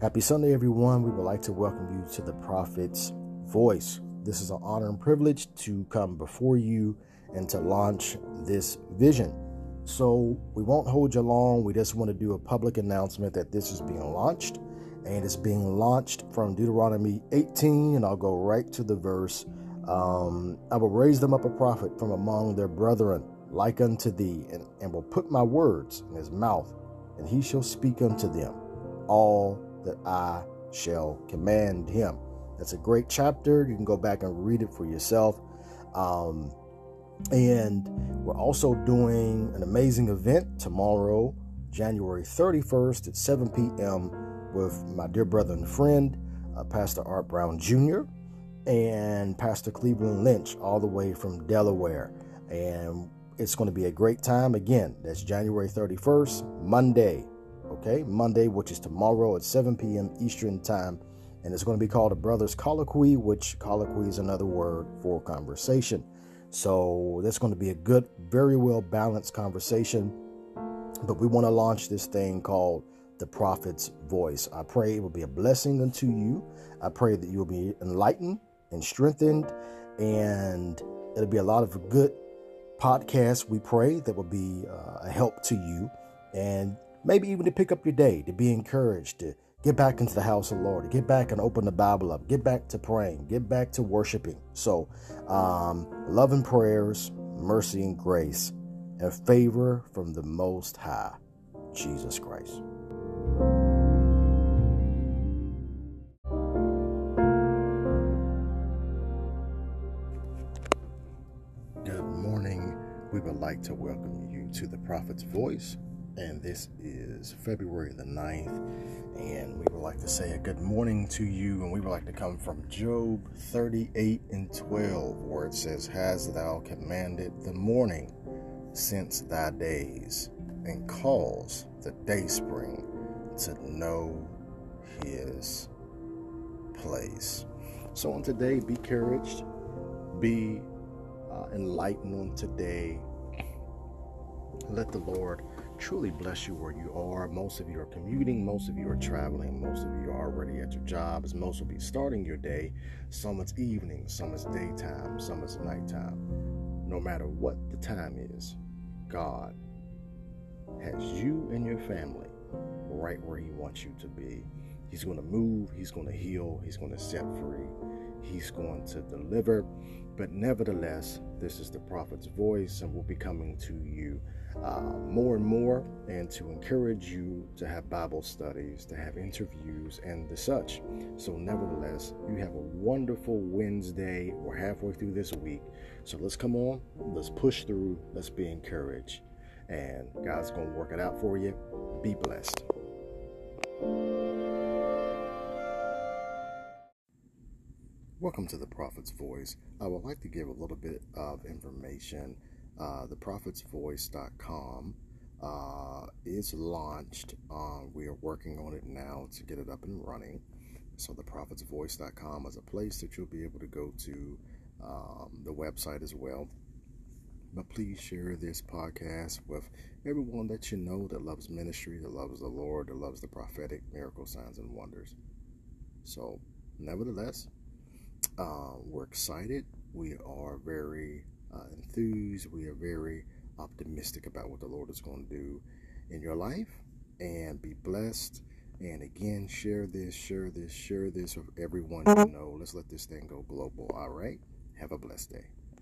Happy Sunday, everyone. We would like to welcome you to the Prophet's Voice. This is an honor and privilege to come before you and to launch this vision. So, we won't hold you long. We just want to do a public announcement that this is being launched, and it's being launched from Deuteronomy 18. And I'll go right to the verse um, I will raise them up a prophet from among their brethren, like unto thee, and, and will put my words in his mouth, and he shall speak unto them all that I shall command him. That's a great chapter. You can go back and read it for yourself. Um, and we're also doing an amazing event tomorrow, January 31st at 7 p.m., with my dear brother and friend, uh, Pastor Art Brown Jr. and Pastor Cleveland Lynch, all the way from Delaware. And it's going to be a great time. Again, that's January 31st, Monday, okay? Monday, which is tomorrow at 7 p.m. Eastern Time. And it's going to be called a Brothers Colloquy, which colloquy is another word for conversation. So that's going to be a good, very well balanced conversation. But we want to launch this thing called the prophet's voice. I pray it will be a blessing unto you. I pray that you will be enlightened and strengthened, and it'll be a lot of good podcasts. We pray that will be uh, a help to you, and maybe even to pick up your day, to be encouraged, to get back into the house of the Lord, to get back and open the Bible up, get back to praying, get back to worshiping. So, um, love and prayers, mercy and grace, and favor from the Most High, Jesus Christ. Good morning. We would like to welcome you to the Prophet's Voice and this is February the 9th. And we would like to say a good morning to you, and we would like to come from Job 38 and 12, where it says, Has thou commanded the morning since thy days, and cause the day spring to know his place. So on today, be encouraged, be uh, enlightened on today. Let the Lord truly bless you where you are. Most of you are commuting, most of you are traveling, most of you are already at your jobs, most will be starting your day. Some it's evening, some it's daytime, some it's nighttime. No matter what the time is, God has you and your family right where He wants you to be. He's going to move, He's going to heal, He's going to set free, He's going to deliver. But nevertheless, this is the prophet's voice, and we'll be coming to you uh, more and more, and to encourage you to have Bible studies, to have interviews, and the such. So, nevertheless, you have a wonderful Wednesday. We're halfway through this week. So, let's come on, let's push through, let's be encouraged, and God's going to work it out for you. Be blessed. Welcome to the Prophet's Voice. I would like to give a little bit of information. Uh, theprophetsvoice.com uh, is launched. Uh, we are working on it now to get it up and running. So, theprophetsvoice.com is a place that you'll be able to go to um, the website as well. But please share this podcast with everyone that you know that loves ministry, that loves the Lord, that loves the prophetic miracle signs and wonders. So, nevertheless, uh, we're excited. We are very uh, enthused. We are very optimistic about what the Lord is going to do in your life. And be blessed. And again, share this, share this, share this with everyone you know. Let's let this thing go global. All right. Have a blessed day.